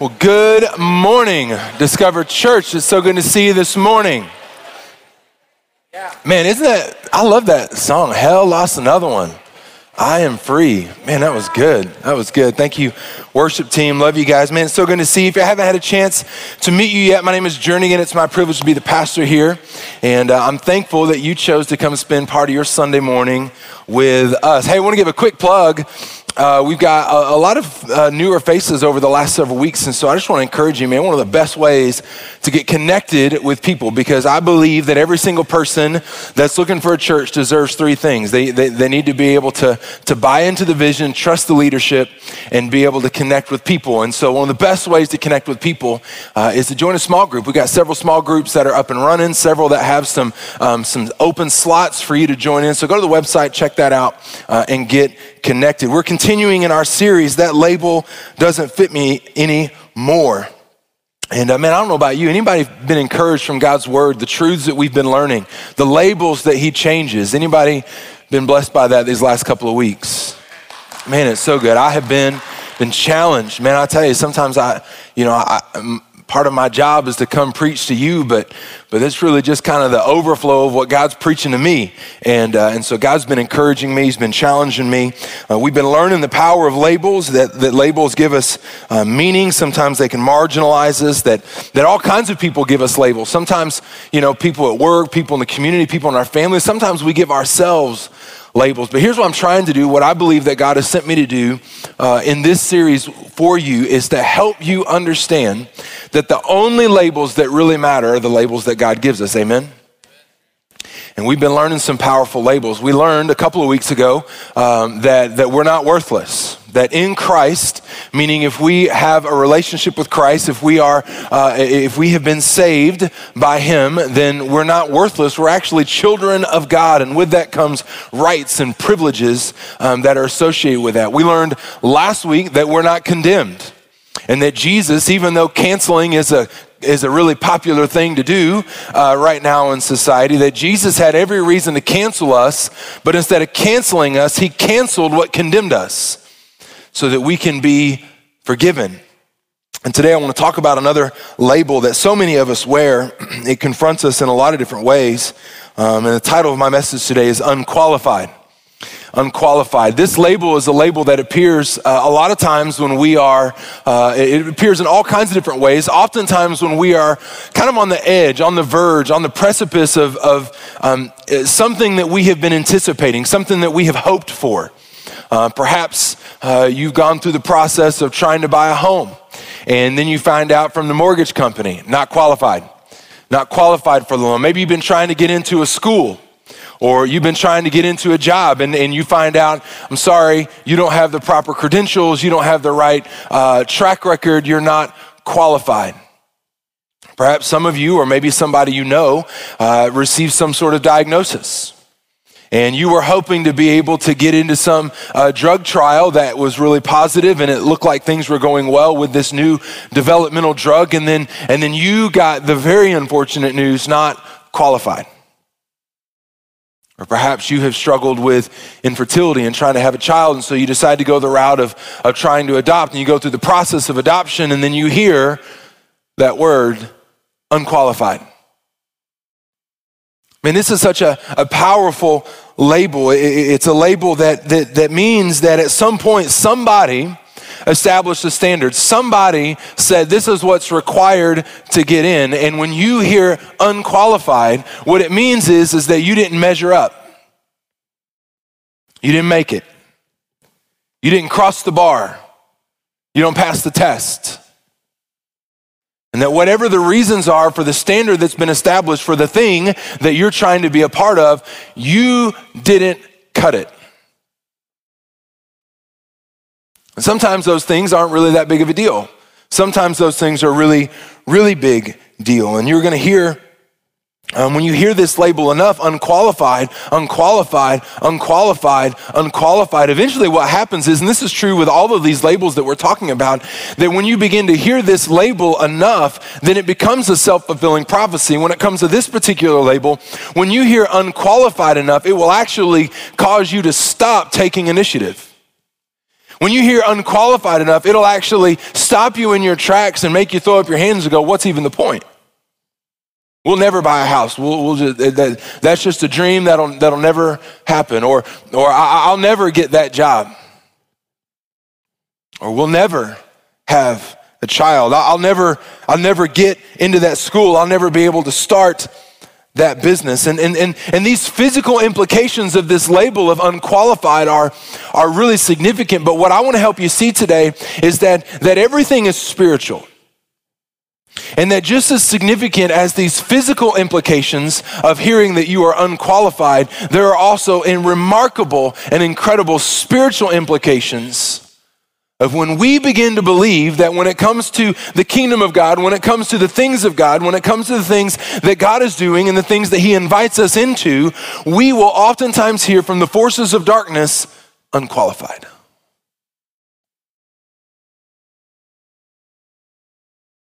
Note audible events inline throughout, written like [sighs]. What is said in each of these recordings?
Well, good morning, Discover Church. It's so good to see you this morning. Man, isn't that, I love that song, Hell Lost Another One. I am free. Man, that was good. That was good. Thank you, worship team. Love you guys. Man, it's so good to see you. If you haven't had a chance to meet you yet, my name is Journey, and it's my privilege to be the pastor here. And uh, I'm thankful that you chose to come spend part of your Sunday morning with us. Hey, I want to give a quick plug uh, we've got a, a lot of uh, newer faces over the last several weeks. And so I just want to encourage you, man, one of the best ways to get connected with people because I believe that every single person that's looking for a church deserves three things. They, they, they need to be able to, to buy into the vision, trust the leadership, and be able to connect with people. And so one of the best ways to connect with people uh, is to join a small group. We've got several small groups that are up and running, several that have some, um, some open slots for you to join in. So go to the website, check that out, uh, and get connected. We're continuing in our series, That Label Doesn't Fit Me Anymore. And uh, man, I don't know about you. Anybody been encouraged from God's word, the truths that we've been learning, the labels that He changes? Anybody been blessed by that these last couple of weeks? Man, it's so good. I have been been challenged. Man, I tell you, sometimes I, you know, I, part of my job is to come preach to you, but but it's really just kind of the overflow of what God's preaching to me. And uh, and so God's been encouraging me. He's been challenging me. Uh, we've been learning the power of labels. That that labels give us uh, meaning. Sometimes they can marginalize us. That that all kinds of people give us labels. Sometimes you know people at work, people in the community, people in our family. Sometimes we give ourselves labels. But here's what I'm trying to do, what I believe that God has sent me to do uh, in this series for you is to help you understand that the only labels that really matter are the labels that God gives us. Amen? And we've been learning some powerful labels. We learned a couple of weeks ago um, that, that we're not worthless. That in Christ, meaning if we have a relationship with Christ, if we are, uh, if we have been saved by Him, then we're not worthless. We're actually children of God, and with that comes rights and privileges um, that are associated with that. We learned last week that we're not condemned and that Jesus, even though canceling is a is a really popular thing to do uh, right now in society, that Jesus had every reason to cancel us, but instead of canceling us, he canceled what condemned us so that we can be forgiven. And today I want to talk about another label that so many of us wear. [clears throat] It confronts us in a lot of different ways. Um, and the title of my message today is Unqualified unqualified. This label is a label that appears uh, a lot of times when we are, uh, it appears in all kinds of different ways. Oftentimes when we are kind of on the edge, on the verge, on the precipice of, of um, something that we have been anticipating, something that we have hoped for. Uh, perhaps uh, you've gone through the process of trying to buy a home, and then you find out from the mortgage company, not qualified, not qualified for the loan. Maybe you've been trying to get into a school or you've been trying to get into a job and, and you find out, I'm sorry, you don't have the proper credentials, you don't have the right uh, track record, you're not qualified. Perhaps some of you, or maybe somebody you know, uh, received some sort of diagnosis. And you were hoping to be able to get into some uh, drug trial that was really positive, and it looked like things were going well with this new developmental drug. And then, and then you got the very unfortunate news not qualified. Or perhaps you have struggled with infertility and trying to have a child, and so you decide to go the route of, of trying to adopt, and you go through the process of adoption, and then you hear that word, unqualified. I mean, this is such a, a powerful label. It's a label that, that, that means that at some point somebody established a standard. Somebody said this is what's required to get in. And when you hear unqualified, what it means is, is that you didn't measure up. You didn't make it. You didn't cross the bar. You don't pass the test. And that whatever the reasons are for the standard that's been established for the thing that you're trying to be a part of, you didn't cut it. And sometimes those things aren't really that big of a deal. Sometimes those things are really, really big deal. And you're going to hear, um, when you hear this label enough, unqualified, unqualified, unqualified, unqualified, eventually what happens is, and this is true with all of these labels that we're talking about, that when you begin to hear this label enough, then it becomes a self fulfilling prophecy. When it comes to this particular label, when you hear unqualified enough, it will actually cause you to stop taking initiative When you hear unqualified enough, it'll actually stop you in your tracks and make you throw up your hands and go, What's even the point? We'll never buy a house. We'll, we'll just, that, that's just a dream that'll, that'll never happen. Or, or I'll never get that job. Or we'll never have a child. I'll never, I'll never get into that school. I'll never be able to start that business. And, and, and, and these physical implications of this label of unqualified are, are really significant. But what I want to help you see today is that, that everything is spiritual. And that just as significant as these physical implications of hearing that you are unqualified, there are also in remarkable and incredible spiritual implications of when we begin to believe that when it comes to the kingdom of God, when it comes to the things of God, when it comes to the things that God is doing and the things that He invites us into, we will oftentimes hear from the forces of darkness unqualified.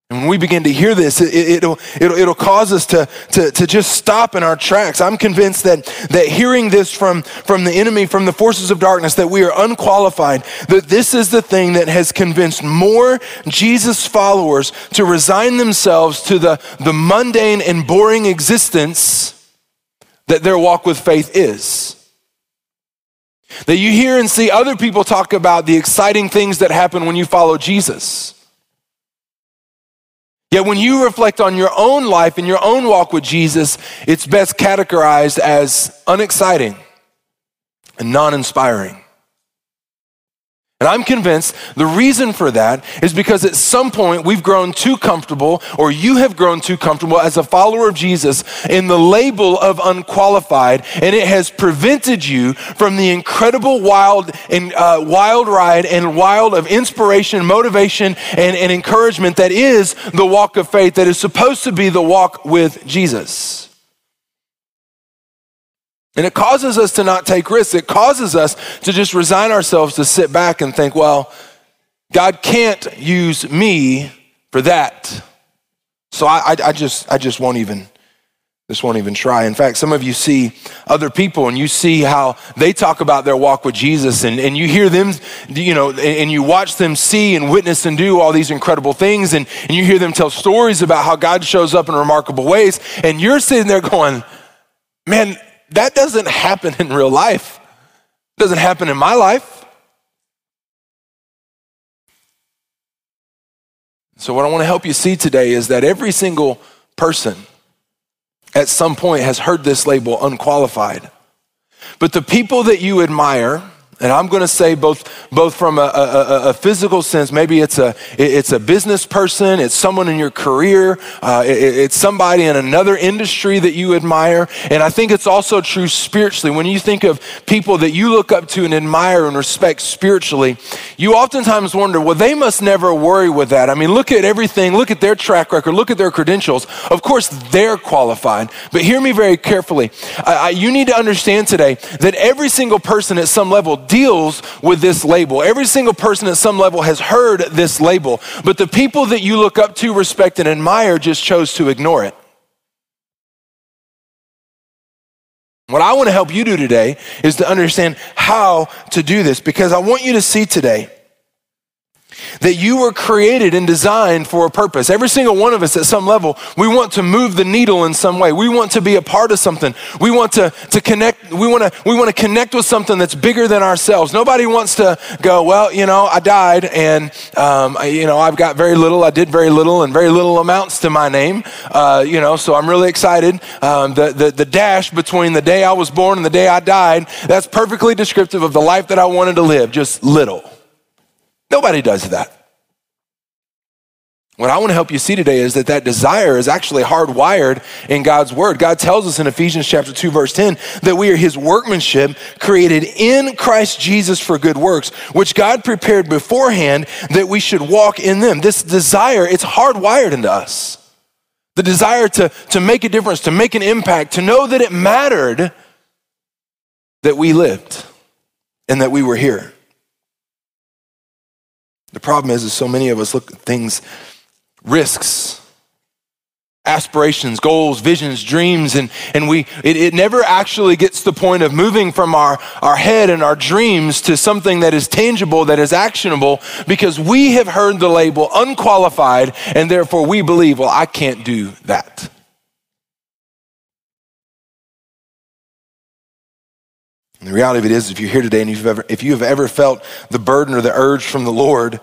And when we begin to hear this, it, will it'll, it'll cause us to, to, to just stop in our tracks. I'm convinced that, that hearing this from, from the enemy, from the forces of darkness, that we are unqualified, that this is the thing that has convinced more Jesus followers to resign themselves to the, the mundane and boring existence that their walk with faith is. That you hear and see other people talk about the exciting things that happen when you follow Jesus. Yet when you reflect on your own life and your own walk with Jesus, it's best categorized as unexciting and non inspiring. And I'm convinced the reason for that is because at some point we've grown too comfortable, or you have grown too comfortable as a follower of Jesus in the label of unqualified, and it has prevented you from the incredible wild and uh, wild ride and wild of inspiration, motivation, and, and encouragement that is the walk of faith that is supposed to be the walk with Jesus. And it causes us to not take risks. It causes us to just resign ourselves to sit back and think, well, God can't use me for that. So I, I, I just, I just won't even, just won't even try. In fact, some of you see other people and you see how they talk about their walk with Jesus and, and you hear them, you know, and you watch them see and witness and do all these incredible things and, and you hear them tell stories about how God shows up in remarkable ways. And you're sitting there going, man, that doesn't happen in real life. It doesn't happen in my life. So, what I want to help you see today is that every single person at some point has heard this label unqualified. But the people that you admire, and I'm going to say both, both from a, a, a, physical sense, maybe it's a, it's a business person, it's someone in your career, uh, it, it's somebody in another industry that you admire. And I think it's also true spiritually. When you think of people that you look up to and admire and respect spiritually, you oftentimes wonder, well, they must never worry with that. I mean, look at everything, look at their track record, look at their credentials. Of course, they're qualified. But hear me very carefully. I, I, you need to understand today that every single person at some level deals with this label. Every single person at some level has heard this label, but the people that you look up to, respect, and admire just chose to ignore it. What I want to help you do today is to understand how to do this because I want you to see today that you were created and designed for a purpose. Every single one of us at some level, we want to move the needle in some way. We want to be a part of something. We want to, to connect, we want to, we want to connect with something that's bigger than ourselves. Nobody wants to go, well, you know, I died and, um, I, you know, I've got very little, I did very little and very little amounts to my name. Uh, you know, so I'm really excited. Um, the, the, the dash between the day I was born and the day I died, that's perfectly descriptive of the life that I wanted to live, just little. Nobody does that. What I want to help you see today is that that desire is actually hardwired in God's word. God tells us in Ephesians chapter 2 verse 10 that we are his workmanship created in Christ Jesus for good works, which God prepared beforehand that we should walk in them. This desire, it's hardwired into us. The desire to, to make a difference, to make an impact, to know that it mattered that we lived and that we were here. The problem is, is so many of us look at things, risks, aspirations, goals, visions, dreams, and, and we it, it never actually gets to the point of moving from our, our head and our dreams to something that is tangible, that is actionable, because we have heard the label unqualified, and therefore we believe, well, I can't do that. And the reality of it is, if you're here today and you've ever, if you have ever felt the burden or the urge from the Lord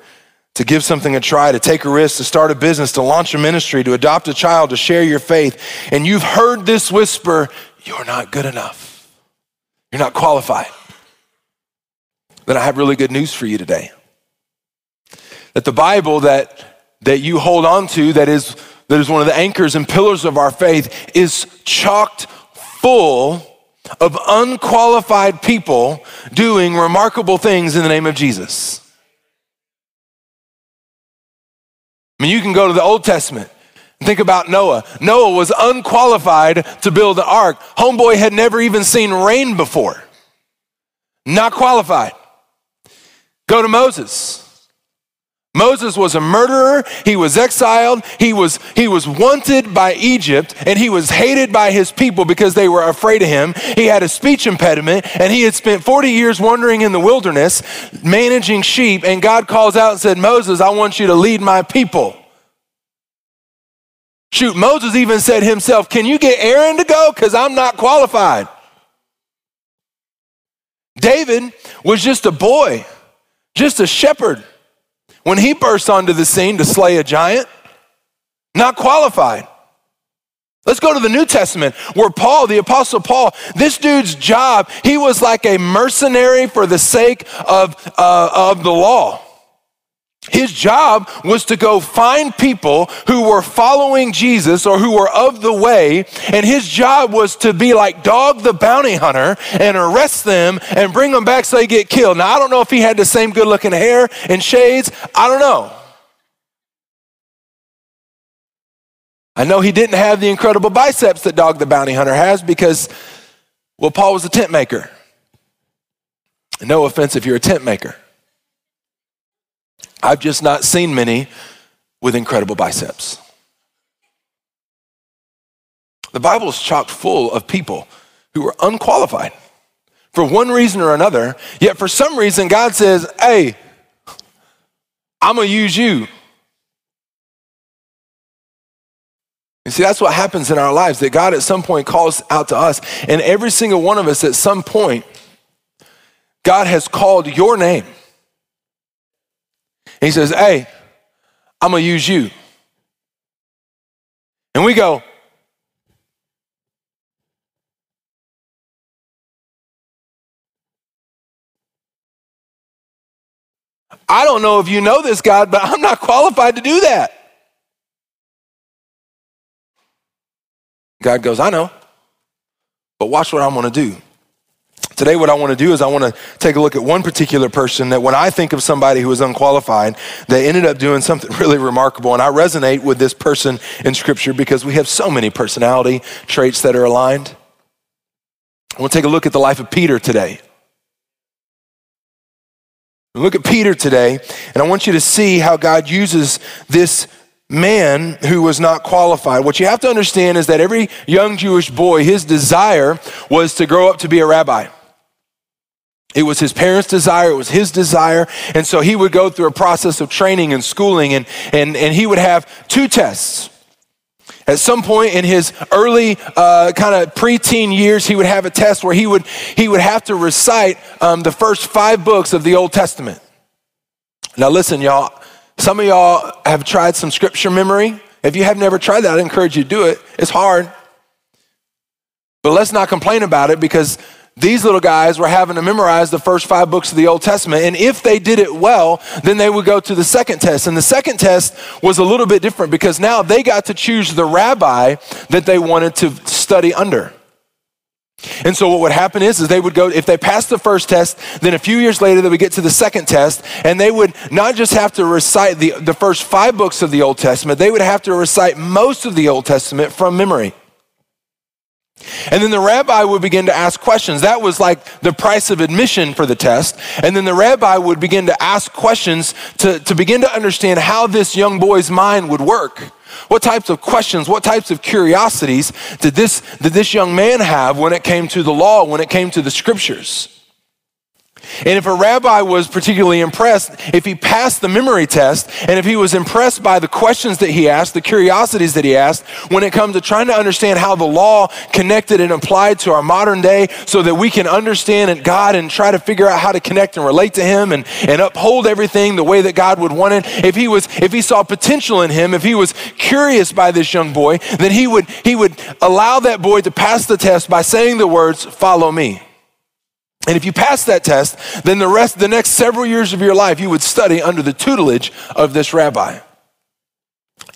to give something a try, to take a risk, to start a business, to launch a ministry, to adopt a child, to share your faith, and you've heard this whisper, you're not good enough. You're not qualified. Then I have really good news for you today. That the Bible that, that you hold on to, that is, that is one of the anchors and pillars of our faith, is chocked full of unqualified people doing remarkable things in the name of Jesus. I mean, you can go to the Old Testament and think about Noah. Noah was unqualified to build the ark. Homeboy had never even seen rain before. Not qualified. Go to Moses. Moses was a murderer. He was exiled. He was, he was wanted by Egypt and he was hated by his people because they were afraid of him. He had a speech impediment and he had spent 40 years wandering in the wilderness managing sheep. And God calls out and said, Moses, I want you to lead my people. Shoot, Moses even said himself, Can you get Aaron to go? Because I'm not qualified. David was just a boy, just a shepherd when he burst onto the scene to slay a giant, not qualified. Let's go to the New Testament where Paul, the Apostle Paul, this dude's job, he was like a mercenary for the sake of, uh, of the law. His job was to go find people who were following Jesus or who were of the way, and his job was to be like Dog the bounty hunter and arrest them and bring them back so they get killed. Now, I don't know if he had the same good looking hair and shades, I don't know. I know he didn't have the incredible biceps that Dog the bounty hunter has because, well, Paul was a tent maker. No offense if you're a tent maker. I've just not seen many with incredible biceps. The Bible is chock full of people who are unqualified for one reason or another, yet for some reason, God says, Hey, I'm gonna use you. You see, that's what happens in our lives that God at some point calls out to us, and every single one of us at some point, God has called your name. He says, Hey, I'm going to use you. And we go, I don't know if you know this, God, but I'm not qualified to do that. God goes, I know, but watch what I'm going to do. Today, what I want to do is I want to take a look at one particular person that when I think of somebody who is unqualified, they ended up doing something [laughs] really remarkable. And I resonate with this person in Scripture because we have so many personality traits that are aligned. I want to take a look at the life of Peter today. Look at Peter today, and I want you to see how God uses this man who was not qualified. What you have to understand is that every young Jewish boy, his desire was to grow up to be a rabbi. It was his parents' desire, it was his desire. And so he would go through a process of training and schooling, and, and, and he would have two tests. At some point in his early uh, kind of preteen years, he would have a test where he would, he would have to recite um, the first five books of the Old Testament. Now, listen, y'all, some of y'all have tried some scripture memory. If you have never tried that, I encourage you to do it. It's hard. But let's not complain about it because these little guys were having to memorize the first five books of the Old Testament. And if they did it well, then they would go to the second test. And the second test was a little bit different because now they got to choose the rabbi that they wanted to study under. And so what would happen is, is they would go, if they passed the first test, then a few years later they would get to the second test, and they would not just have to recite the, the first five books of the Old Testament, they would have to recite most of the Old Testament from memory. And then the rabbi would begin to ask questions. That was like the price of admission for the test. And then the rabbi would begin to ask questions to, to begin to understand how this young boy's mind would work. What types of questions, what types of curiosities did this, did this young man have when it came to the law, when it came to the scriptures? And if a rabbi was particularly impressed, if he passed the memory test, and if he was impressed by the questions that he asked, the curiosities that he asked, when it comes to trying to understand how the law connected and applied to our modern day so that we can understand God and try to figure out how to connect and relate to him and, and uphold everything the way that God would want it, if he was, if he saw potential in him, if he was curious by this young boy, then he would, he would allow that boy to pass the test by saying the words, follow me. And if you pass that test, then the rest, the next several years of your life, you would study under the tutelage of this rabbi.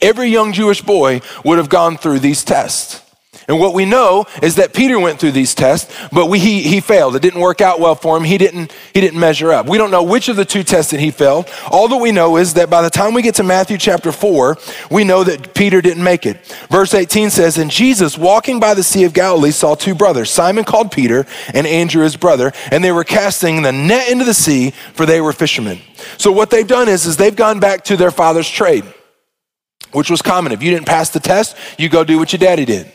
Every young Jewish boy would have gone through these tests. And what we know is that Peter went through these tests, but we, he, he failed. It didn't work out well for him. He didn't, he didn't measure up. We don't know which of the two tests that he failed. All that we know is that by the time we get to Matthew chapter 4, we know that Peter didn't make it. Verse 18 says, And Jesus, walking by the Sea of Galilee, saw two brothers, Simon called Peter and Andrew his brother, and they were casting the net into the sea, for they were fishermen. So what they've done is, is they've gone back to their father's trade, which was common. If you didn't pass the test, you go do what your daddy did.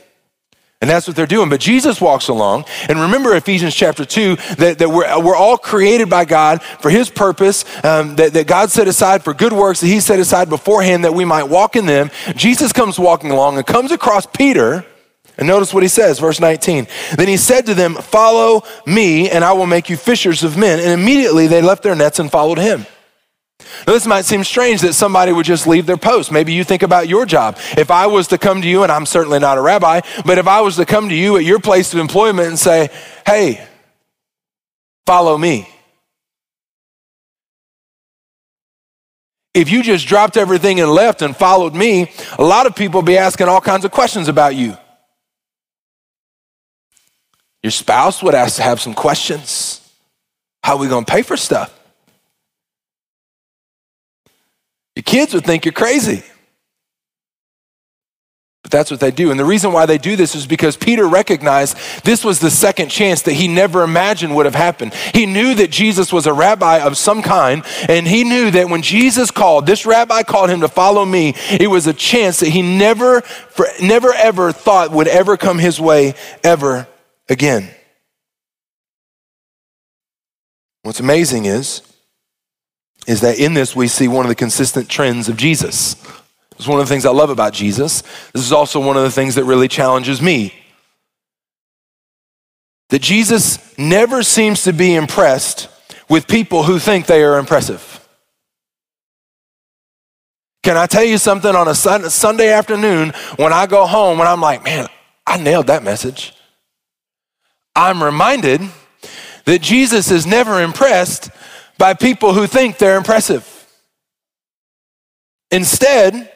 And that's what they're doing. But Jesus walks along. And remember Ephesians chapter 2 that, that we're, we're all created by God for his purpose, um, that, that God set aside for good works that he set aside beforehand that we might walk in them. Jesus comes walking along and comes across Peter. And notice what he says, verse 19. Then he said to them, Follow me, and I will make you fishers of men. And immediately they left their nets and followed him. Now, this might seem strange that somebody would just leave their post. Maybe you think about your job. If I was to come to you, and I'm certainly not a rabbi, but if I was to come to you at your place of employment and say, hey, follow me. If you just dropped everything and left and followed me, a lot of people would be asking all kinds of questions about you. Your spouse would ask to have some questions. How are we going to pay for stuff? Your kids would think you're crazy. But that's what they do. And the reason why they do this is because Peter recognized this was the second chance that he never imagined would have happened. He knew that Jesus was a rabbi of some kind, and he knew that when Jesus called, this rabbi called him to follow me, it was a chance that he never, never ever thought would ever come his way ever again. What's amazing is is that in this we see one of the consistent trends of Jesus. It's one of the things I love about Jesus. This is also one of the things that really challenges me. That Jesus never seems to be impressed with people who think they are impressive. Can I tell you something on a Sunday afternoon when I go home and I'm like, man, I nailed that message? I'm reminded that Jesus is never impressed by people who think they're impressive. Instead,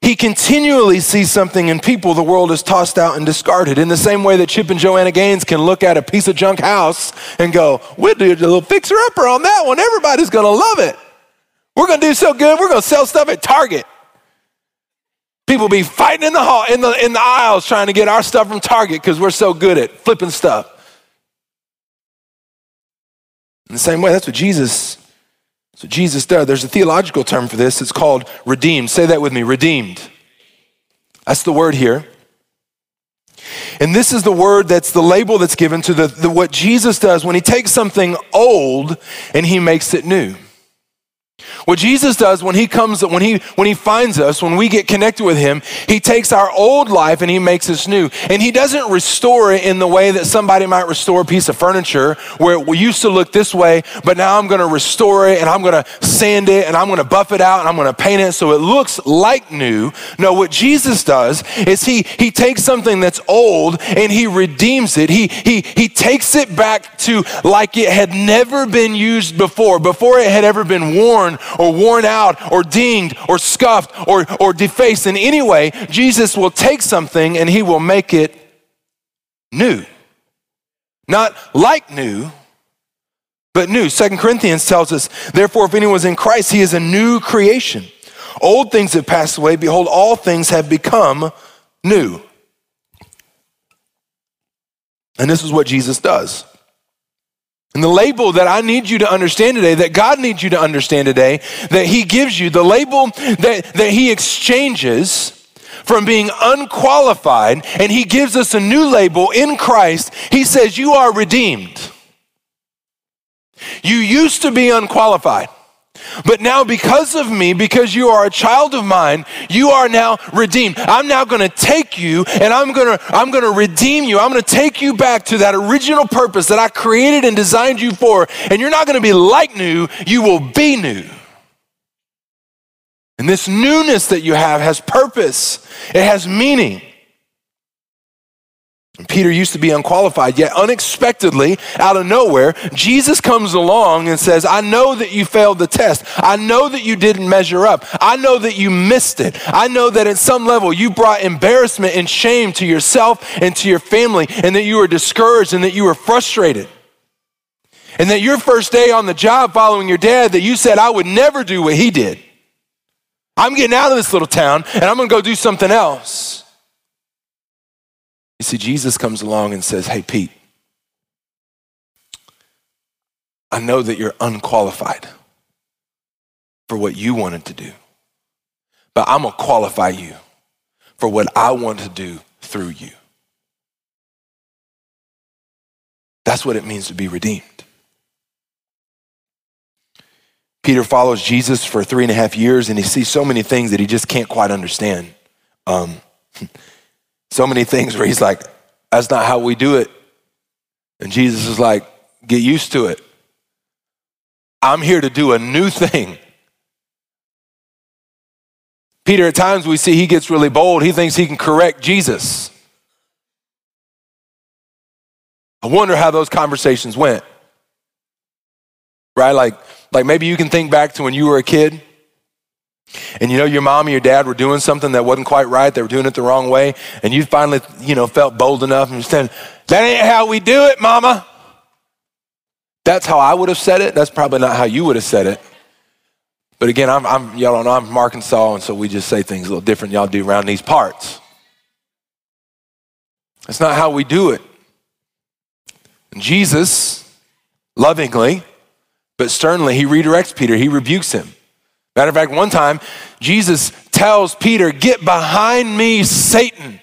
he continually sees something in people the world has tossed out and discarded. In the same way that Chip and Joanna Gaines can look at a piece of junk house and go, We'll do a little fixer upper on that one. Everybody's gonna love it. We're gonna do so good, we're gonna sell stuff at Target. People be fighting in the hall, in the in the aisles trying to get our stuff from Target because we're so good at flipping stuff. In the same way, that's what Jesus, that's what Jesus does. There's a theological term for this. It's called redeemed. Say that with me, redeemed. That's the word here. And this is the word that's the label that's given to the, the, what Jesus does when he takes something old and he makes it new. What Jesus does when he comes, when he, when he finds us, when we get connected with him, he takes our old life and he makes us new. And he doesn't restore it in the way that somebody might restore a piece of furniture where it used to look this way, but now I'm going to restore it and I'm going to sand it and I'm going to buff it out and I'm going to paint it so it looks like new. No, what Jesus does is he, he takes something that's old and he redeems it. He, he, he takes it back to like it had never been used before, before it had ever been worn or worn out or dinged or scuffed or, or defaced in any way, Jesus will take something and he will make it new. Not like new, but new. Second Corinthians tells us, therefore, if anyone's in Christ, he is a new creation. Old things have passed away. Behold, all things have become new. And this is what Jesus does. And the label that I need you to understand today, that God needs you to understand today, that He gives you, the label that, that He exchanges from being unqualified, and He gives us a new label in Christ. He says, You are redeemed. You used to be unqualified. But now, because of me, because you are a child of mine, you are now redeemed. I'm now going to take you and I'm going to I'm going to redeem you. I'm going to take you back to that original purpose that I created and designed you for. And you're not going to be like new, you will be new. And this newness that you have has purpose. It has meaning. Peter used to be unqualified, yet unexpectedly, out of nowhere, Jesus comes along and says, I know that you failed the test. I know that you didn't measure up. I know that you missed it. I know that at some level you brought embarrassment and shame to yourself and to your family, and that you were discouraged and that you were frustrated. And that your first day on the job following your dad, that you said, I would never do what he did. I'm getting out of this little town and I'm gonna go do something else. You see, Jesus comes along and says, Hey, Pete, I know that you're unqualified for what you wanted to do, but I'm going to qualify you for what I want to do through you. That's what it means to be redeemed. Peter follows Jesus for three and a half years and he sees so many things that he just can't quite understand. Um, [laughs] so many things where he's like, that's not how we do it. And Jesus is like, get used to it. I'm here to do a new thing. Peter, at times we see he gets really bold. He thinks he can correct Jesus. I wonder how those conversations went. Right? Like, like maybe you can think back to when you were a kid and you know your mom and your dad were doing something that wasn't quite right, they were doing it the wrong way, and you finally, you know, felt bold enough and said, That ain't how we do it, mama. That's how I would have said it. That's probably not how you would have said it. But again, I'm, I'm y'all don't know, I'm from Arkansas, and so we just say things a little different y'all do around these parts. That's not how we do it. And Jesus, lovingly, but sternly, he redirects Peter, he rebukes him. Matter of fact, one time, Jesus tells Peter, Get behind me, Satan.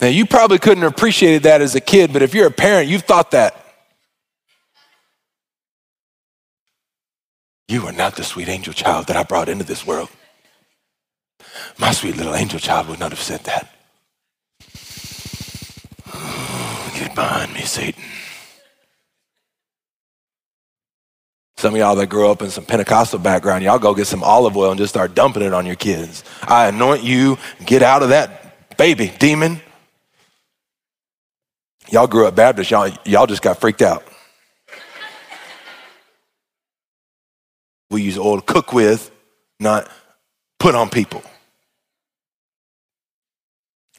Now, you probably couldn't have appreciated that as a kid, but if you're a parent, you've thought that. You are not the sweet angel child that I brought into this world. My sweet little angel child would not have said that. [sighs] Get behind me, Satan. Some of y'all that grew up in some Pentecostal background, y'all go get some olive oil and just start dumping it on your kids. I anoint you, get out of that baby, demon. Y'all grew up Baptist, y'all, y'all just got freaked out. We use oil to cook with, not put on people.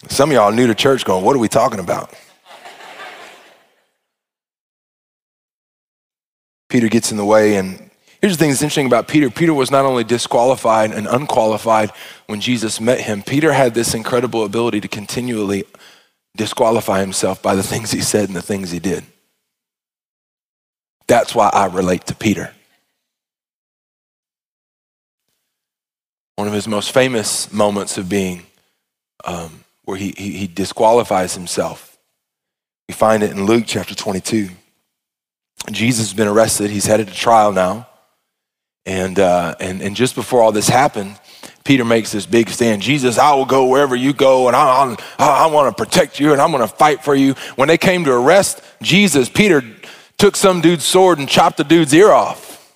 Some of y'all new to church going, what are we talking about? Peter gets in the way. And here's the thing that's interesting about Peter Peter was not only disqualified and unqualified when Jesus met him, Peter had this incredible ability to continually disqualify himself by the [laughs] things he said and the things he did. That's why I relate to Peter. One of his most famous moments of being um, where he, he, he disqualifies himself. We find it in Luke chapter 22. Jesus has been arrested. He's headed to trial now. And, uh, and, and just before all this happened, Peter makes this big stand. Jesus, I will go wherever you go, and I, I, I want to protect you, and I'm going to fight for you. When they came to arrest Jesus, Peter took some dude's sword and chopped the dude's ear off.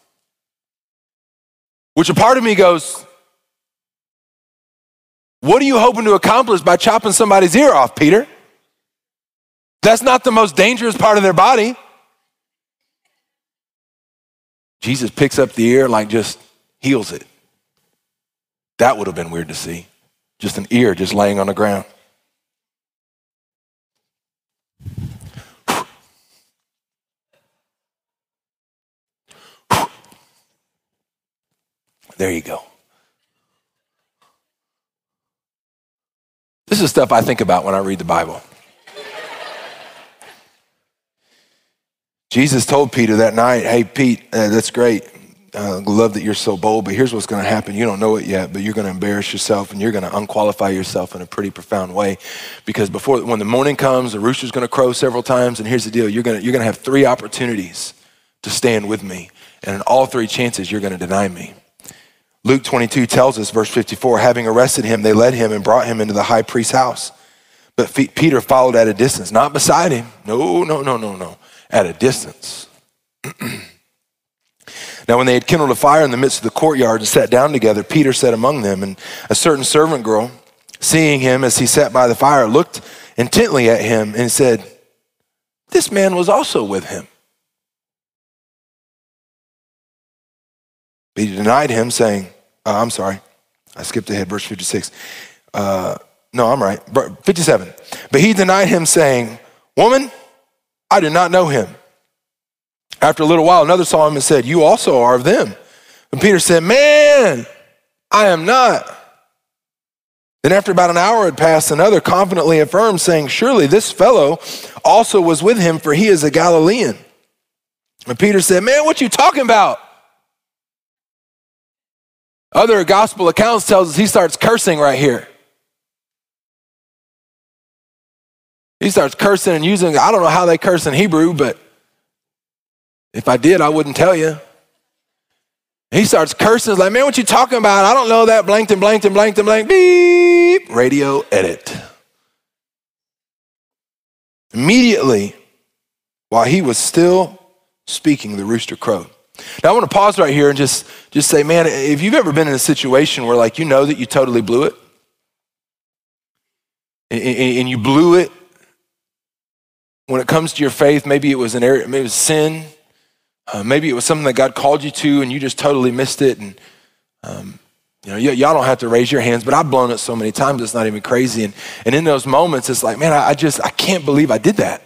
Which a part of me goes, What are you hoping to accomplish by chopping somebody's ear off, Peter? That's not the most dangerous part of their body. Jesus picks up the ear, like just heals it. That would have been weird to see. Just an ear just laying on the ground. There you go. This is stuff I think about when I read the Bible. Jesus told Peter that night, Hey, Pete, uh, that's great. Uh, love that you're so bold, but here's what's going to happen. You don't know it yet, but you're going to embarrass yourself and you're going to unqualify yourself in a pretty profound way. Because before, when the morning comes, the rooster's going to crow several times, and here's the deal: you're going you're going to have three opportunities to stand with me, and in all three chances, you're going to deny me. Luke 22 tells us, verse 54, having arrested him, they led him and brought him into the high priest's house. But Peter followed at a distance, not beside him. No, no, no, no, no, at a distance. [clears throat] Now, when they had kindled a fire in the midst of the courtyard and sat down together, Peter sat among them, and a certain servant girl, seeing him as he sat by the fire, looked intently at him and said, This man was also with him. But he denied him, saying, uh, I'm sorry, I skipped ahead, verse 56. Uh, no, I'm right. 57. But he denied him, saying, Woman, I do not know him. After a little while, another saw him and said, You also are of them. And Peter said, Man, I am not. Then, after about an hour had passed, another confidently affirmed, saying, Surely this fellow also was with him, for he is a Galilean. And Peter said, Man, what you talking about? Other gospel accounts tells us he starts cursing right here. He starts cursing and using, I don't know how they curse in Hebrew, but if I did, I wouldn't tell you. He starts cursing. Like, man, what you talking about? I don't know that. Blanked and blanked and blanked and blanked. Beep. Radio edit. Immediately, while he was still speaking, the rooster crowed. Now I want to pause right here and just, just say, man, if you've ever been in a situation where like you know that you totally blew it, and, and you blew it when it comes to your faith, maybe it was an area, maybe it was sin, uh, maybe it was something that God called you to and you just totally missed it. And, um, you know, y- y'all don't have to raise your hands, but I've blown it so many times, it's not even crazy. And, and in those moments, it's like, man, I, I just, I can't believe I did that.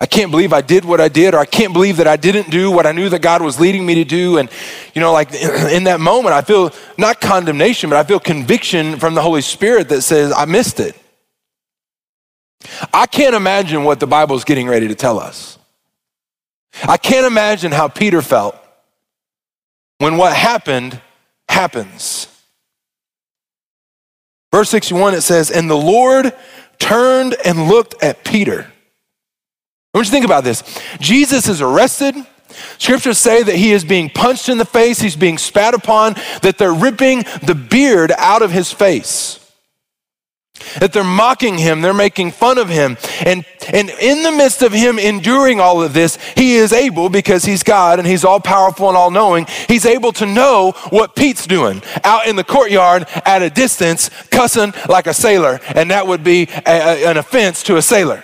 I can't believe I did what I did, or I can't believe that I didn't do what I knew that God was leading me to do. And, you know, like [clears throat] in that moment, I feel not condemnation, but I feel conviction from the Holy Spirit that says, I missed it. I can't imagine what the Bible is getting ready to tell us. I can't imagine how Peter felt when what happened happens. Verse 61, it says, And the Lord turned and looked at Peter. I want you to think about this. Jesus is arrested. Scriptures say that he is being punched in the face, he's being spat upon, that they're ripping the beard out of his face that they're mocking him, they're making fun of him. And, and in the midst of him enduring all of this, he is able, because he's God and he's all powerful and all knowing, he's able to know what Pete's doing out in the courtyard at a distance, cussing like a sailor. And that would be a, a, an offense to a sailor.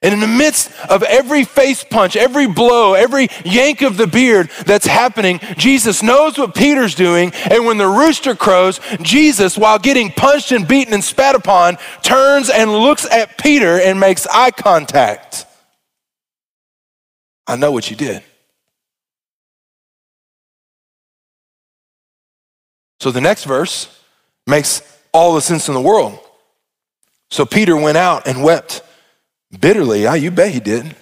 And in the midst of every face punch, every blow, every yank of the beard that's happening, Jesus knows what Peter's doing. And when the rooster crows, Jesus, while getting punched and beaten and spat upon, turns and looks at Peter and makes eye contact. I know what you did. So the next verse makes all the sense in the world. So Peter went out and wept bitterly. Ah, you bet he did.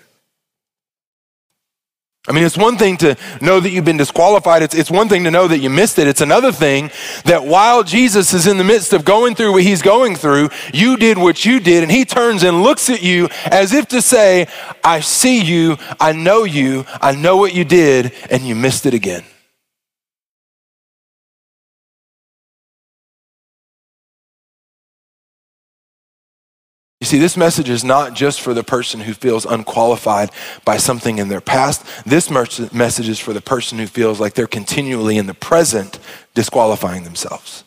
I mean, it's one thing to know that you've been disqualified. It's, it's one thing to know that you missed it. It's another thing that while Jesus is in the midst of going through what he's going through, you did what you did, and he turns and looks at you as if to say, I see you, I know you, I know what you did, and you missed it again. You see, this message is not just for the person who feels unqualified by something in their past. This message is for the person who feels like they're continually in the present disqualifying themselves.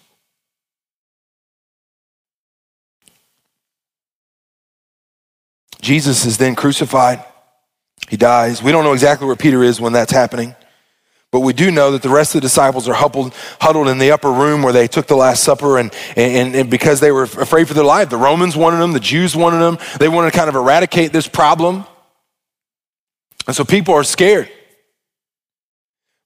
Jesus is then crucified. He dies. We don't know exactly where Peter is when that's happening. But we do know that the rest of the disciples are huddled, huddled in the upper room where they took the Last Supper, and, and, and because they were afraid for their life. The Romans wanted them, the Jews wanted them. They wanted to kind of eradicate this problem. And so people are scared.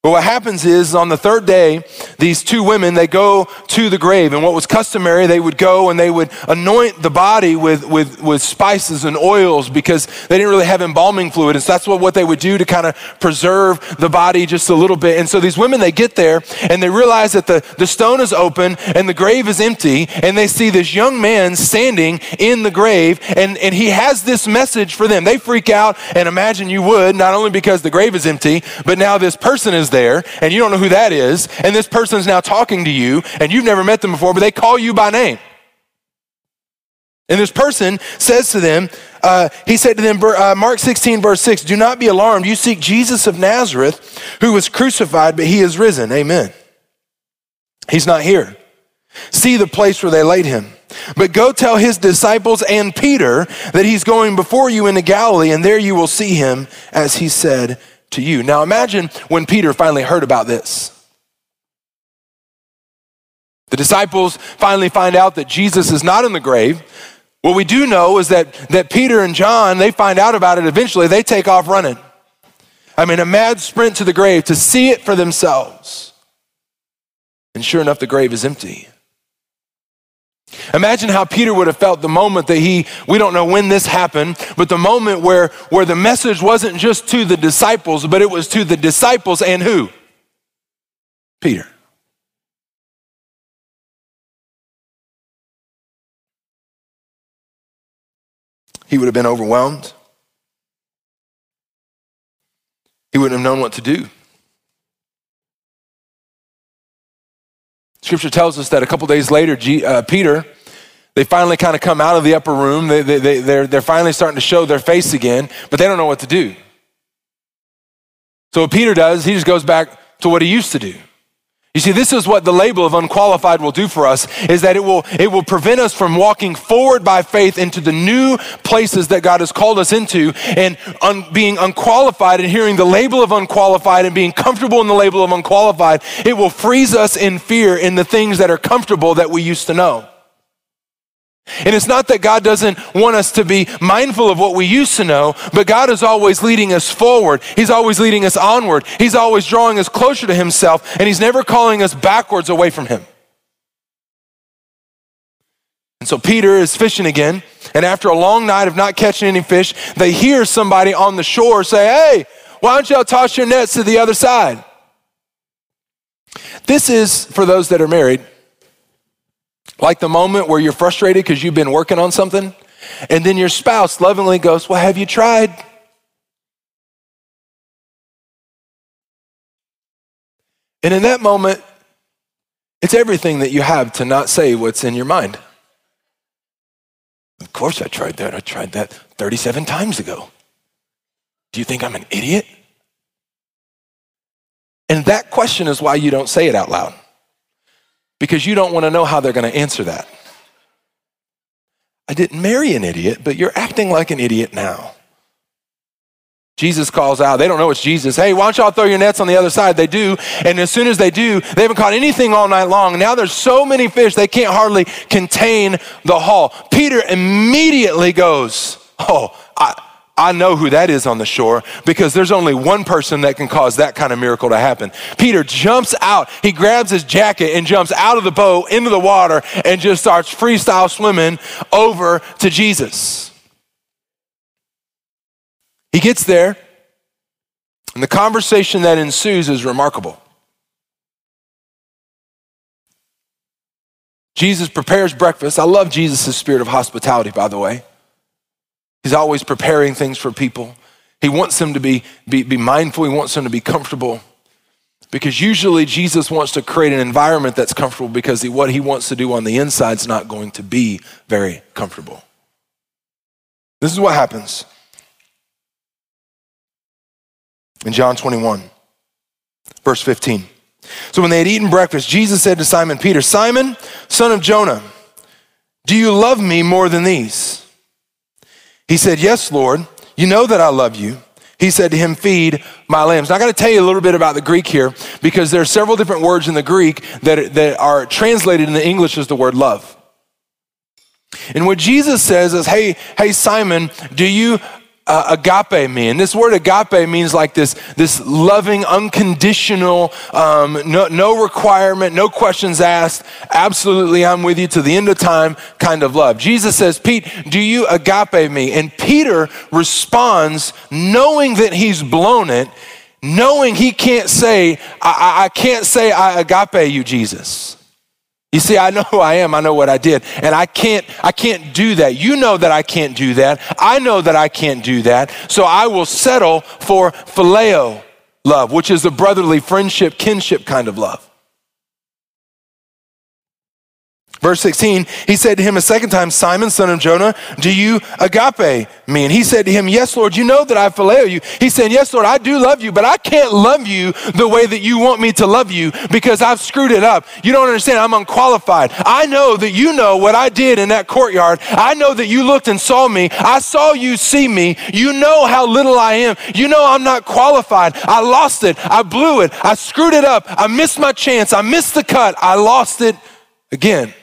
But what happens is on the third day, these two women, they go to the grave. And what was customary, they would go and they would anoint the body with, with, with spices and oils because they didn't really have embalming fluid. And so that's what, what they would do to kind of preserve the body just a little bit. And so these women, they get there and they realize that the, the stone is open and the grave is empty. And they see this young man standing in the grave and, and he has this message for them. They freak out and imagine you would, not only because the grave is empty, but now this person is there and you don't know who that is. And this person is now talking to you and you've never met them before, but they call you by name. And this person says to them, uh, he said to them, uh, Mark 16, verse 6, do not be alarmed. You seek Jesus of Nazareth, who was crucified, but he is risen. Amen. He's not here. See the place where they laid him. But go tell his disciples and Peter that he's going before you into Galilee, and there you will see him as he said to you. Now imagine when Peter finally heard about this. The disciples finally find out that Jesus is not in the grave. What we do know is that, that Peter and John, they find out about it eventually. They take off running. I mean, a mad sprint to the grave to see it for themselves. And sure enough, the grave is empty. Imagine how Peter would have felt the moment that he, we don't know when this happened, but the moment where, where the message wasn't just to the disciples, but it was to the disciples and who? Peter. He would have been overwhelmed. He wouldn't have known what to do. Scripture tells us that a couple days later, G, uh, Peter, they finally kind of come out of the upper room. They, they, they, they're, they're finally starting to show their face again, but they don't know what to do. So what Peter does, he just goes back to what he used to do. You see, this is what the label of unqualified will do for us is that it will, it will prevent us from walking forward by faith into the new places that God has called us into and un, being unqualified and hearing the label of unqualified and being comfortable in the label of unqualified. It will freeze us in fear in the things that are comfortable that we used to know. And it's not that God doesn't want us to be mindful of what we used to know, but God is always leading us forward. He's always leading us onward. He's always drawing us closer to Himself, and He's never calling us backwards away from Him. And so Peter is fishing again, and after a long night of not catching any fish, they hear somebody on the shore say, Hey, why don't y'all toss your nets to the other side? This is for those that are married like the moment where you're frustrated because you've been working on something, and then your spouse lovingly goes, Well, have you tried? And in that moment, it's everything that you have to not say what's in your mind. Of course, I tried that. I tried that 37 times ago. Do you think I'm an idiot? And that question is why you don't say it out loud because you don't want to know how they're going to answer that. I didn't marry an idiot, but you're acting like an idiot now. Jesus calls out. They don't know it's Jesus. Hey, why don't y'all throw your nets on the other side? They do. And as soon as they do, they haven't caught anything all night long. Now there's so many fish, they can't hardly contain the haul. Peter immediately goes, Oh, I, I know who that is on the shore because there's only one person that can cause that kind of miracle to happen. Peter jumps out, he grabs his jacket and jumps out of the boat into the water and just starts freestyle swimming over to Jesus. He gets there, and the conversation that ensues is remarkable. Jesus prepares breakfast. I love Jesus' spirit of hospitality, by the way. He's always preparing things for people. He wants them to be, be, be mindful, he wants them to be comfortable. Because usually Jesus wants to create an environment that's comfortable because he, what he wants to do on the inside is not going to be very comfortable. This is what happens in John 21, verse 15. So when they had eaten breakfast, Jesus said to Simon Peter, Simon, son of Jonah, do you love me more than these? He said, Yes, Lord, you know that I love you. He said to him, Feed my lambs. Now, I got to tell you a little bit about the Greek here because there are several different words in the Greek that, that are translated in the English as the word love. And what Jesus says is, Hey, hey, Simon, do you uh, agape me? And this word agape means like this, this loving, unconditional, um, no, no requirement, no questions asked, absolutely I'm with you to the end of time kind of love. Jesus says, Pete, do you agape me? And Peter responds, knowing that he's blown it, knowing he can't say, I, I can't say I agape you, Jesus. You see, I know who I am. I know what I did. And I can't, I can't do that. You know that I can't do that. I know that I can't do that. So I will settle for phileo love, which is a brotherly friendship, kinship kind of love. Verse 16, he said to him a second time, Simon, son of Jonah, do you agape me? And he said to him, Yes, Lord, you know that I phileo you. He said, Yes, Lord, I do love you, but I can't love you the way that you want me to love you because I've screwed it up. You don't understand, I'm unqualified. I know that you know what I did in that courtyard. I know that you looked and saw me. I saw you see me. You know how little I am. You know I'm not qualified. I lost it. I blew it. I screwed it up. I missed my chance. I missed the cut. I lost it again.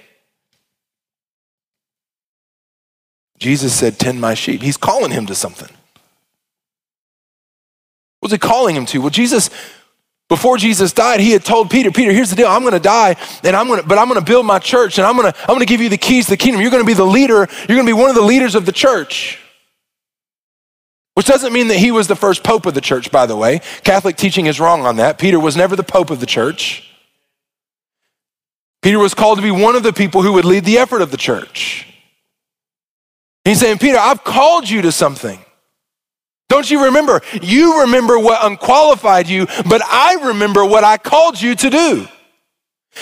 Jesus said, Tend my sheep. He's calling him to something. What's he calling him to? Well, Jesus, before Jesus died, he had told Peter, Peter, here's the deal. I'm gonna die, and I'm gonna, but I'm gonna build my church, and I'm gonna, I'm gonna give you the keys to the kingdom. You're gonna be the leader, you're gonna be one of the leaders of the church. Which doesn't mean that he was the first pope of the church, by the way. Catholic teaching is wrong on that. Peter was never the pope of the church. Peter was called to be one of the people who would lead the effort of the church. He's saying, Peter, I've called you to something. Don't you remember? You remember what unqualified you, but I remember what I called you to do.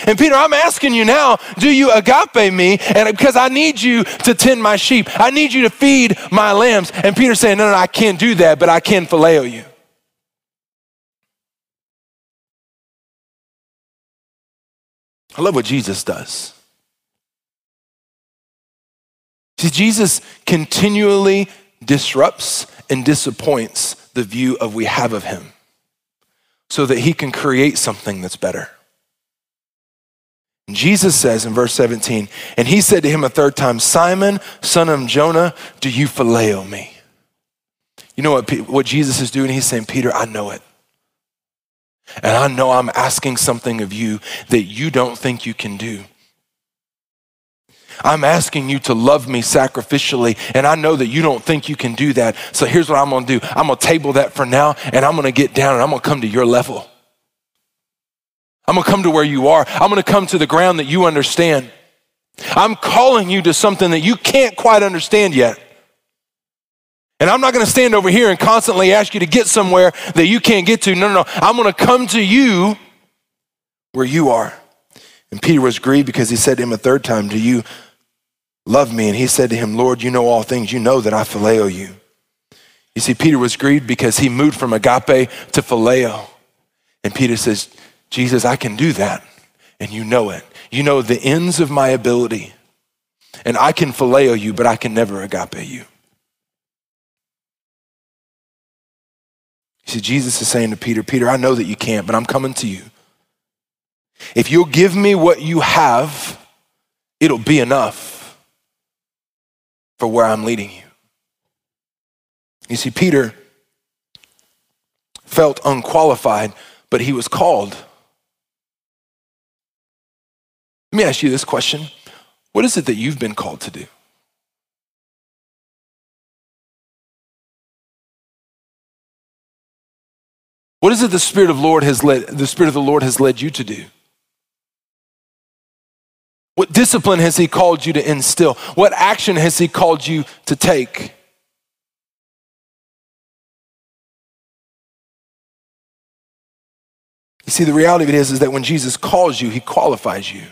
And Peter, I'm asking you now, do you agape me? And because I need you to tend my sheep, I need you to feed my lambs. And Peter's saying, no, no, I can't do that, but I can phileo you. I love what Jesus does. See, Jesus continually disrupts and disappoints the view of we have of him so that he can create something that's better. And Jesus says in verse 17, and he said to him a third time, Simon, son of Jonah, do you phileo me? You know what, what Jesus is doing? He's saying, Peter, I know it. And I know I'm asking something of you that you don't think you can do. I'm asking you to love me sacrificially, and I know that you don't think you can do that. So here's what I'm gonna do I'm gonna table that for now, and I'm gonna get down and I'm gonna come to your level. I'm gonna come to where you are. I'm gonna come to the ground that you understand. I'm calling you to something that you can't quite understand yet. And I'm not going to stand over here and constantly ask you to get somewhere that you can't get to. No, no, no. I'm going to come to you where you are. And Peter was grieved because he said to him a third time, Do you love me? And he said to him, Lord, you know all things. You know that I phileo you. You see, Peter was grieved because he moved from agape to phileo. And Peter says, Jesus, I can do that. And you know it. You know the ends of my ability. And I can phileo you, but I can never agape you. You see, Jesus is saying to Peter, Peter, I know that you can't, but I'm coming to you. If you'll give me what you have, it'll be enough for where I'm leading you. You see, Peter felt unqualified, but he was called. Let me ask you this question What is it that you've been called to do? What is it the Spirit of Lord has led the Spirit of the Lord has led you to do? What discipline has He called you to instill? What action has He called you to take? You see, the reality of it is, is that when Jesus calls you, He qualifies you.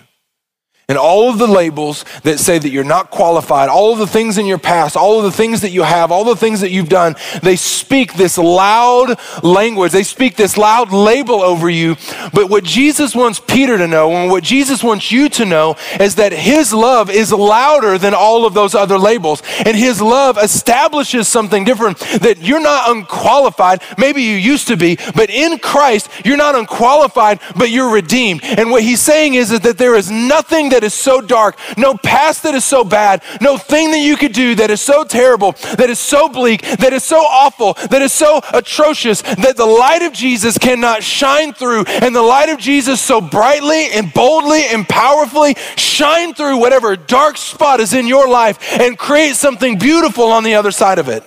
And all of the labels that say that you're not qualified, all of the things in your past, all of the things that you have, all the things that you've done, they speak this loud language. They speak this loud label over you. But what Jesus wants Peter to know, and what Jesus wants you to know, is that his love is louder than all of those other labels. And his love establishes something different that you're not unqualified. Maybe you used to be, but in Christ, you're not unqualified, but you're redeemed. And what he's saying is, that there is nothing that is so dark, no past that is so bad, no thing that you could do that is so terrible, that is so bleak, that is so awful, that is so atrocious that the light of Jesus cannot shine through and the light of Jesus so brightly and boldly and powerfully shine through whatever dark spot is in your life and create something beautiful on the other side of it.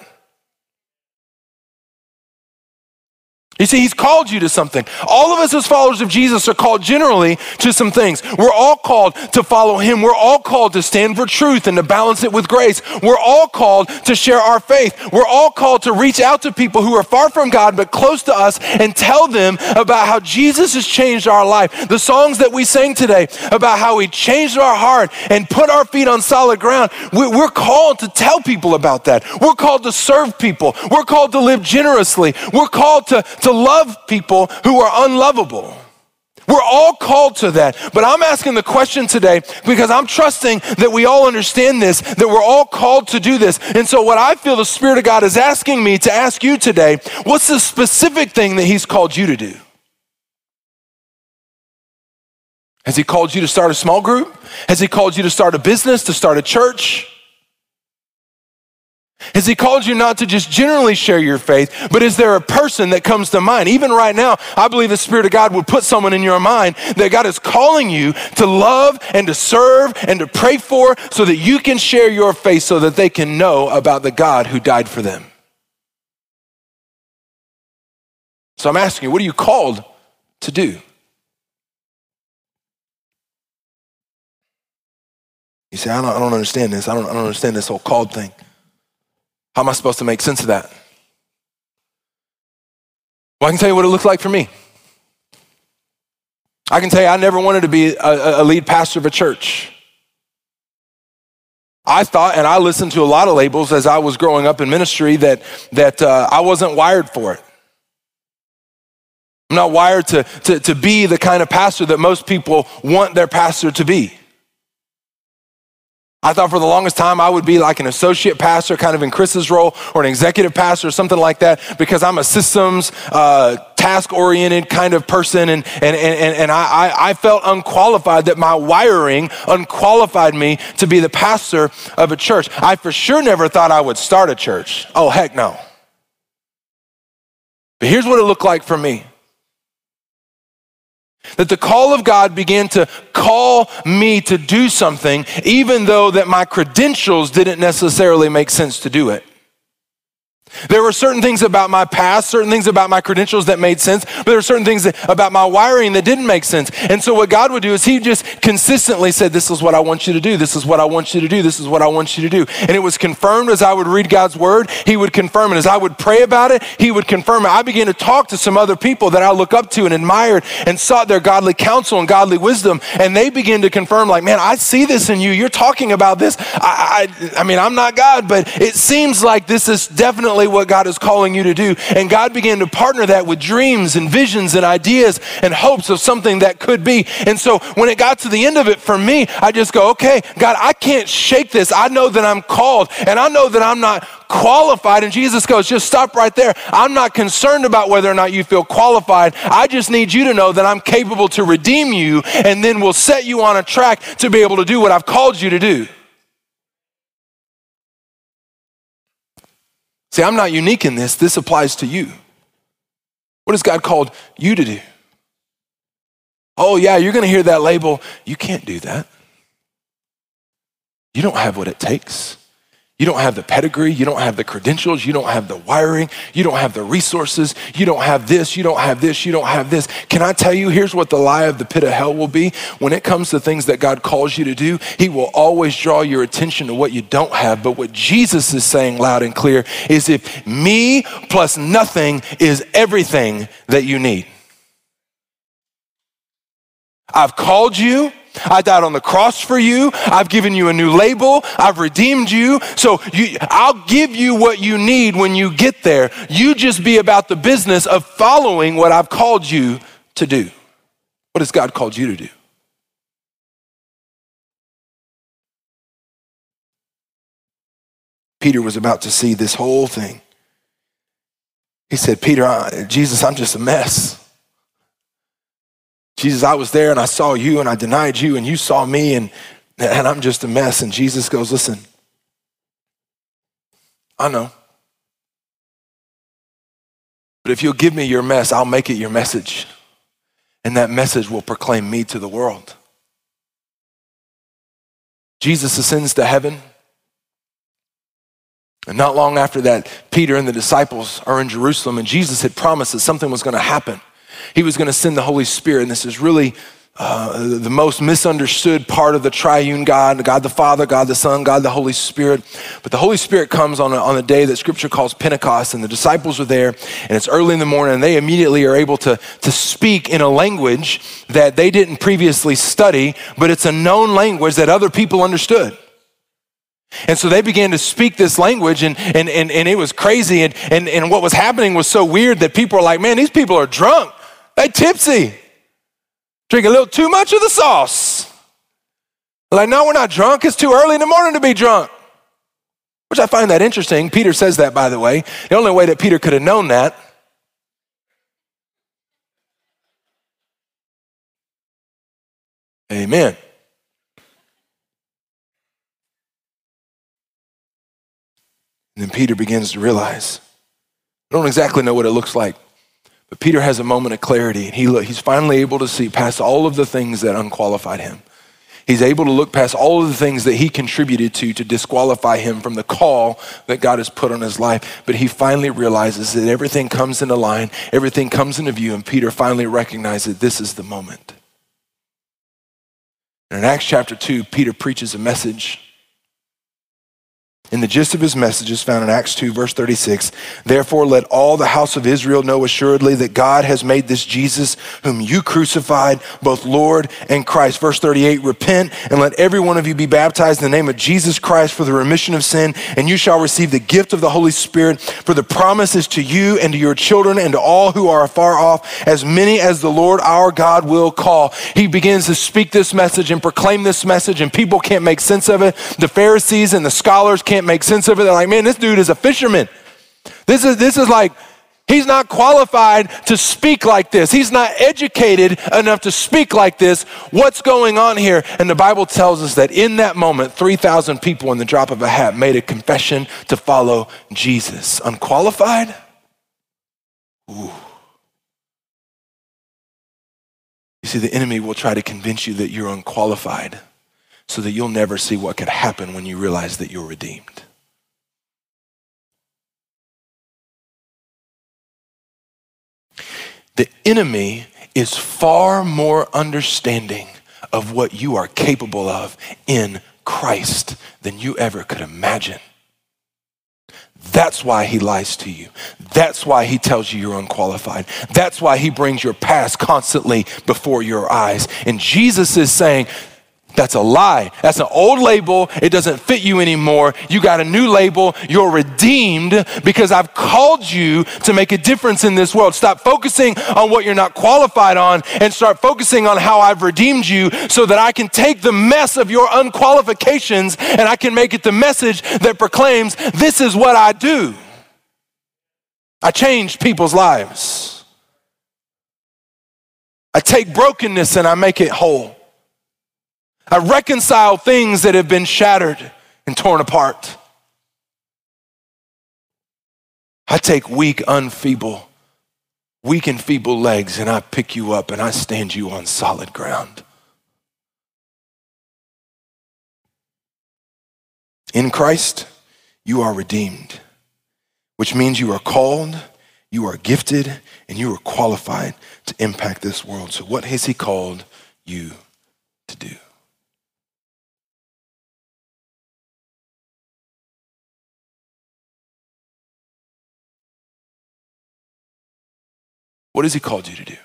You see, he's called you to something. All of us as followers of Jesus are called generally to some things. We're all called to follow him. We're all called to stand for truth and to balance it with grace. We're all called to share our faith. We're all called to reach out to people who are far from God but close to us and tell them about how Jesus has changed our life. The songs that we sang today about how he changed our heart and put our feet on solid ground. We're called to tell people about that. We're called to serve people. We're called to live generously. We're called to, to to love people who are unlovable. We're all called to that. But I'm asking the question today because I'm trusting that we all understand this, that we're all called to do this. And so, what I feel the Spirit of God is asking me to ask you today what's the specific thing that He's called you to do? Has He called you to start a small group? Has He called you to start a business, to start a church? Has he called you not to just generally share your faith, but is there a person that comes to mind? Even right now, I believe the Spirit of God would put someone in your mind that God is calling you to love and to serve and to pray for so that you can share your faith so that they can know about the God who died for them. So I'm asking you, what are you called to do? You say, I don't, I don't understand this. I don't, I don't understand this whole called thing. How am I supposed to make sense of that? Well, I can tell you what it looked like for me. I can tell you, I never wanted to be a, a lead pastor of a church. I thought, and I listened to a lot of labels as I was growing up in ministry, that, that uh, I wasn't wired for it. I'm not wired to, to, to be the kind of pastor that most people want their pastor to be. I thought for the longest time I would be like an associate pastor, kind of in Chris's role, or an executive pastor, or something like that, because I'm a systems, uh, task oriented kind of person. And, and, and, and I, I felt unqualified, that my wiring unqualified me to be the pastor of a church. I for sure never thought I would start a church. Oh, heck no. But here's what it looked like for me. That the call of God began to call me to do something, even though that my credentials didn't necessarily make sense to do it. There were certain things about my past, certain things about my credentials that made sense, but there were certain things about my wiring that didn't make sense. And so, what God would do is He just consistently said, This is what I want you to do. This is what I want you to do. This is what I want you to do. And it was confirmed as I would read God's word. He would confirm it. As I would pray about it, He would confirm it. I began to talk to some other people that I look up to and admired and sought their godly counsel and godly wisdom. And they began to confirm, like, Man, I see this in you. You're talking about this. I, I, I mean, I'm not God, but it seems like this is definitely what God is calling you to do. And God began to partner that with dreams and visions and ideas and hopes of something that could be. And so when it got to the end of it for me, I just go, okay, God, I can't shake this. I know that I'm called and I know that I'm not qualified. And Jesus goes, just stop right there. I'm not concerned about whether or not you feel qualified. I just need you to know that I'm capable to redeem you and then we'll set you on a track to be able to do what I've called you to do. See, I'm not unique in this. This applies to you. What has God called you to do? Oh, yeah, you're going to hear that label. You can't do that. You don't have what it takes. You don't have the pedigree, you don't have the credentials, you don't have the wiring, you don't have the resources, you don't have this, you don't have this, you don't have this. Can I tell you, here's what the lie of the pit of hell will be? When it comes to things that God calls you to do, He will always draw your attention to what you don't have. But what Jesus is saying loud and clear is if me plus nothing is everything that you need. I've called you. I died on the cross for you. I've given you a new label. I've redeemed you. So you, I'll give you what you need when you get there. You just be about the business of following what I've called you to do. What has God called you to do? Peter was about to see this whole thing. He said, Peter, Jesus, I'm just a mess. Jesus, I was there and I saw you and I denied you and you saw me and, and I'm just a mess. And Jesus goes, Listen, I know. But if you'll give me your mess, I'll make it your message. And that message will proclaim me to the world. Jesus ascends to heaven. And not long after that, Peter and the disciples are in Jerusalem, and Jesus had promised that something was going to happen. He was going to send the Holy Spirit, and this is really uh, the most misunderstood part of the triune God, God the Father, God the Son, God the Holy Spirit. But the Holy Spirit comes on a, on a day that Scripture calls Pentecost, and the disciples are there, and it's early in the morning, and they immediately are able to, to speak in a language that they didn't previously study, but it's a known language that other people understood. And so they began to speak this language, and, and, and, and it was crazy. And, and, and what was happening was so weird that people are like, man, these people are drunk. They tipsy. Drink a little too much of the sauce. Like, no, we're not drunk. It's too early in the morning to be drunk. Which I find that interesting. Peter says that, by the way. The only way that Peter could have known that Amen. And then Peter begins to realize I don't exactly know what it looks like. But Peter has a moment of clarity, and he, he's finally able to see past all of the things that unqualified him. He's able to look past all of the things that he contributed to to disqualify him from the call that God has put on his life. But he finally realizes that everything comes into line, everything comes into view, and Peter finally recognizes that this is the moment. And in Acts chapter 2, Peter preaches a message in the gist of his message is found in Acts 2, verse 36. Therefore, let all the house of Israel know assuredly that God has made this Jesus, whom you crucified, both Lord and Christ. Verse 38 Repent and let every one of you be baptized in the name of Jesus Christ for the remission of sin, and you shall receive the gift of the Holy Spirit. For the promise is to you and to your children and to all who are afar off, as many as the Lord our God will call. He begins to speak this message and proclaim this message, and people can't make sense of it. The Pharisees and the scholars can't can't make sense of it. They're like, man, this dude is a fisherman. This is, this is like, he's not qualified to speak like this. He's not educated enough to speak like this. What's going on here? And the Bible tells us that in that moment, 3,000 people in the drop of a hat made a confession to follow Jesus. Unqualified? Ooh. You see, the enemy will try to convince you that you're unqualified so that you'll never see what could happen when you realize that you're redeemed. The enemy is far more understanding of what you are capable of in Christ than you ever could imagine. That's why he lies to you. That's why he tells you you're unqualified. That's why he brings your past constantly before your eyes. And Jesus is saying, that's a lie. That's an old label. It doesn't fit you anymore. You got a new label. You're redeemed because I've called you to make a difference in this world. Stop focusing on what you're not qualified on and start focusing on how I've redeemed you so that I can take the mess of your unqualifications and I can make it the message that proclaims this is what I do. I change people's lives. I take brokenness and I make it whole. I reconcile things that have been shattered and torn apart. I take weak, unfeeble, weak and feeble legs and I pick you up and I stand you on solid ground. In Christ, you are redeemed, which means you are called, you are gifted, and you are qualified to impact this world. So, what has He called you to do? What has He called you to do?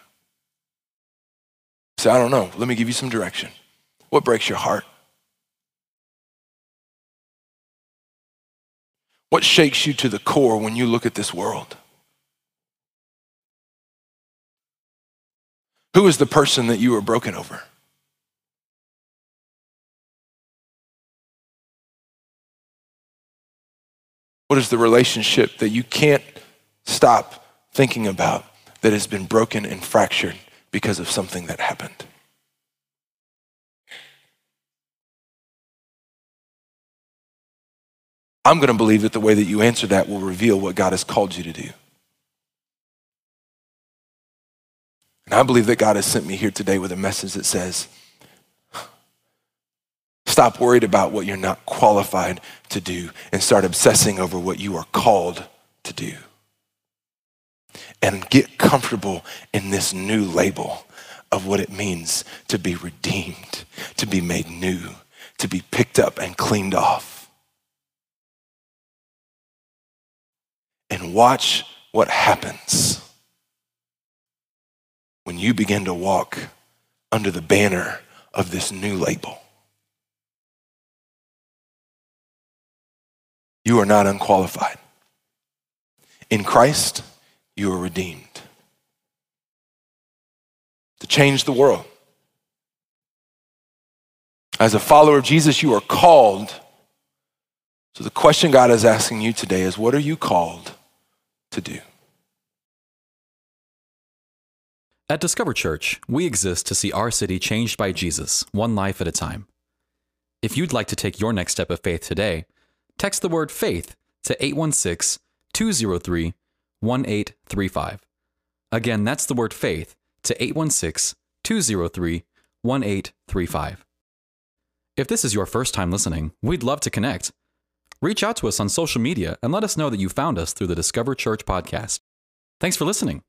Say, I don't know. Let me give you some direction. What breaks your heart? What shakes you to the core when you look at this world? Who is the person that you are broken over? What is the relationship that you can't stop thinking about that has been broken and fractured because of something that happened. I'm going to believe that the way that you answer that will reveal what God has called you to do. And I believe that God has sent me here today with a message that says, stop worried about what you're not qualified to do and start obsessing over what you are called to do. And get comfortable in this new label of what it means to be redeemed, to be made new, to be picked up and cleaned off. And watch what happens when you begin to walk under the banner of this new label. You are not unqualified. In Christ, you are redeemed. To change the world. As a follower of Jesus, you are called. So the question God is asking you today is what are you called to do? At Discover Church, we exist to see our city changed by Jesus, one life at a time. If you'd like to take your next step of faith today, text the word faith to 816 203 1835. Again, that's the word faith to 816 203 1835. If this is your first time listening, we'd love to connect. Reach out to us on social media and let us know that you found us through the Discover Church podcast. Thanks for listening.